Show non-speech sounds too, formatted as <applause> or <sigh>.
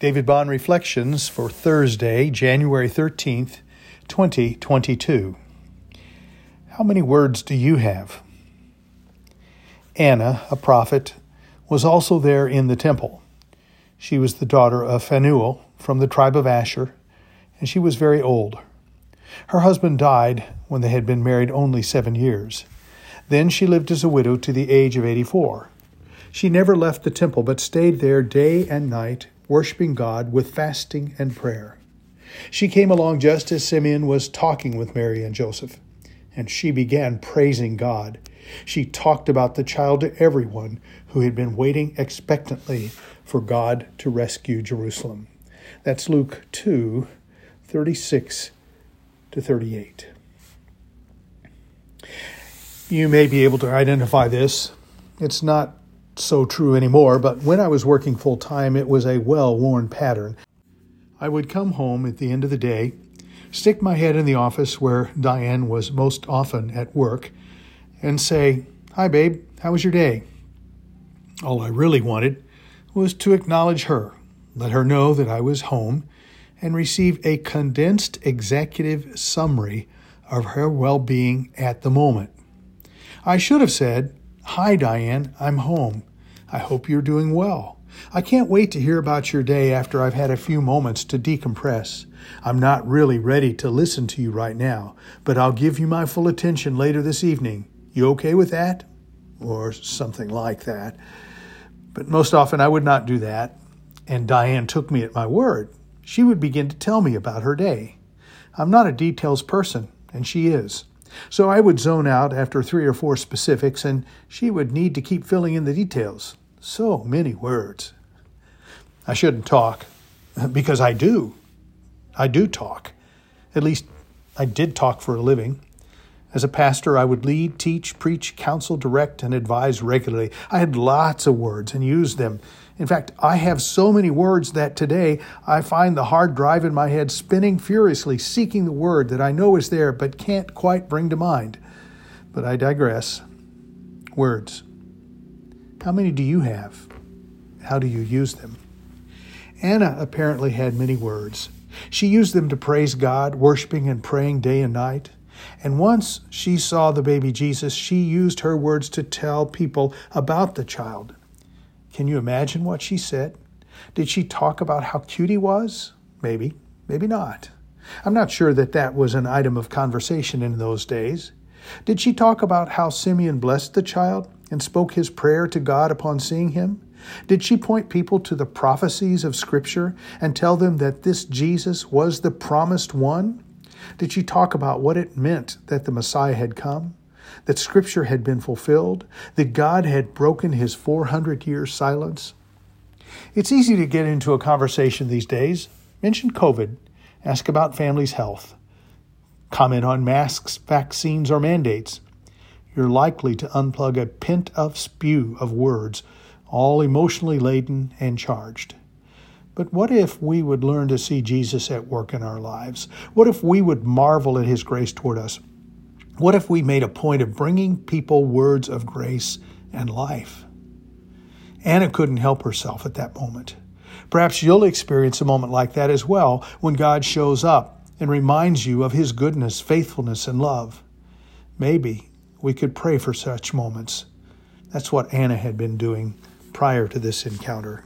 David Bond Reflections for Thursday, January 13th, 2022. How many words do you have? Anna, a prophet, was also there in the temple. She was the daughter of Phanuel from the tribe of Asher, and she was very old. Her husband died when they had been married only seven years. Then she lived as a widow to the age of 84. She never left the temple, but stayed there day and night worshiping God with fasting and prayer. She came along just as Simeon was talking with Mary and Joseph, and she began praising God. She talked about the child to everyone who had been waiting expectantly for God to rescue Jerusalem. That's Luke 2 36 to 38. You may be able to identify this. It's not so true anymore, but when I was working full time, it was a well worn pattern. I would come home at the end of the day, stick my head in the office where Diane was most often at work, and say, Hi, babe, how was your day? All I really wanted was to acknowledge her, let her know that I was home, and receive a condensed executive summary of her well being at the moment. I should have said, Hi, Diane, I'm home. I hope you're doing well. I can't wait to hear about your day after I've had a few moments to decompress. I'm not really ready to listen to you right now, but I'll give you my full attention later this evening. You okay with that? Or something like that. But most often I would not do that, and Diane took me at my word. She would begin to tell me about her day. I'm not a details person, and she is. So I would zone out after three or four specifics, and she would need to keep filling in the details. So many words. I shouldn't talk, <laughs> because I do. I do talk. At least I did talk for a living. As a pastor, I would lead, teach, preach, counsel, direct, and advise regularly. I had lots of words and used them in fact, I have so many words that today I find the hard drive in my head spinning furiously, seeking the word that I know is there but can't quite bring to mind. But I digress. Words. How many do you have? How do you use them? Anna apparently had many words. She used them to praise God, worshiping and praying day and night. And once she saw the baby Jesus, she used her words to tell people about the child. Can you imagine what she said? Did she talk about how cute he was? Maybe, maybe not. I'm not sure that that was an item of conversation in those days. Did she talk about how Simeon blessed the child and spoke his prayer to God upon seeing him? Did she point people to the prophecies of Scripture and tell them that this Jesus was the promised one? Did she talk about what it meant that the Messiah had come? that Scripture had been fulfilled, that God had broken his 400 year silence. It's easy to get into a conversation these days. Mention COVID, ask about families' health, comment on masks, vaccines, or mandates. You're likely to unplug a pent up spew of words, all emotionally laden and charged. But what if we would learn to see Jesus at work in our lives? What if we would marvel at his grace toward us? What if we made a point of bringing people words of grace and life? Anna couldn't help herself at that moment. Perhaps you'll experience a moment like that as well when God shows up and reminds you of his goodness, faithfulness, and love. Maybe we could pray for such moments. That's what Anna had been doing prior to this encounter.